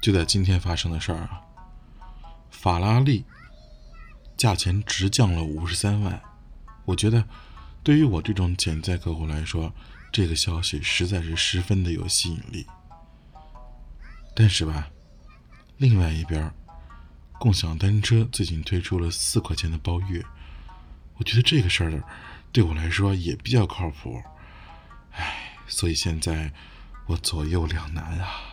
就在今天发生的事儿啊，法拉利价钱直降了五十三万。我觉得，对于我这种潜在客户来说，这个消息实在是十分的有吸引力。但是吧，另外一边，共享单车最近推出了四块钱的包月，我觉得这个事儿对我来说也比较靠谱。唉，所以现在我左右两难啊。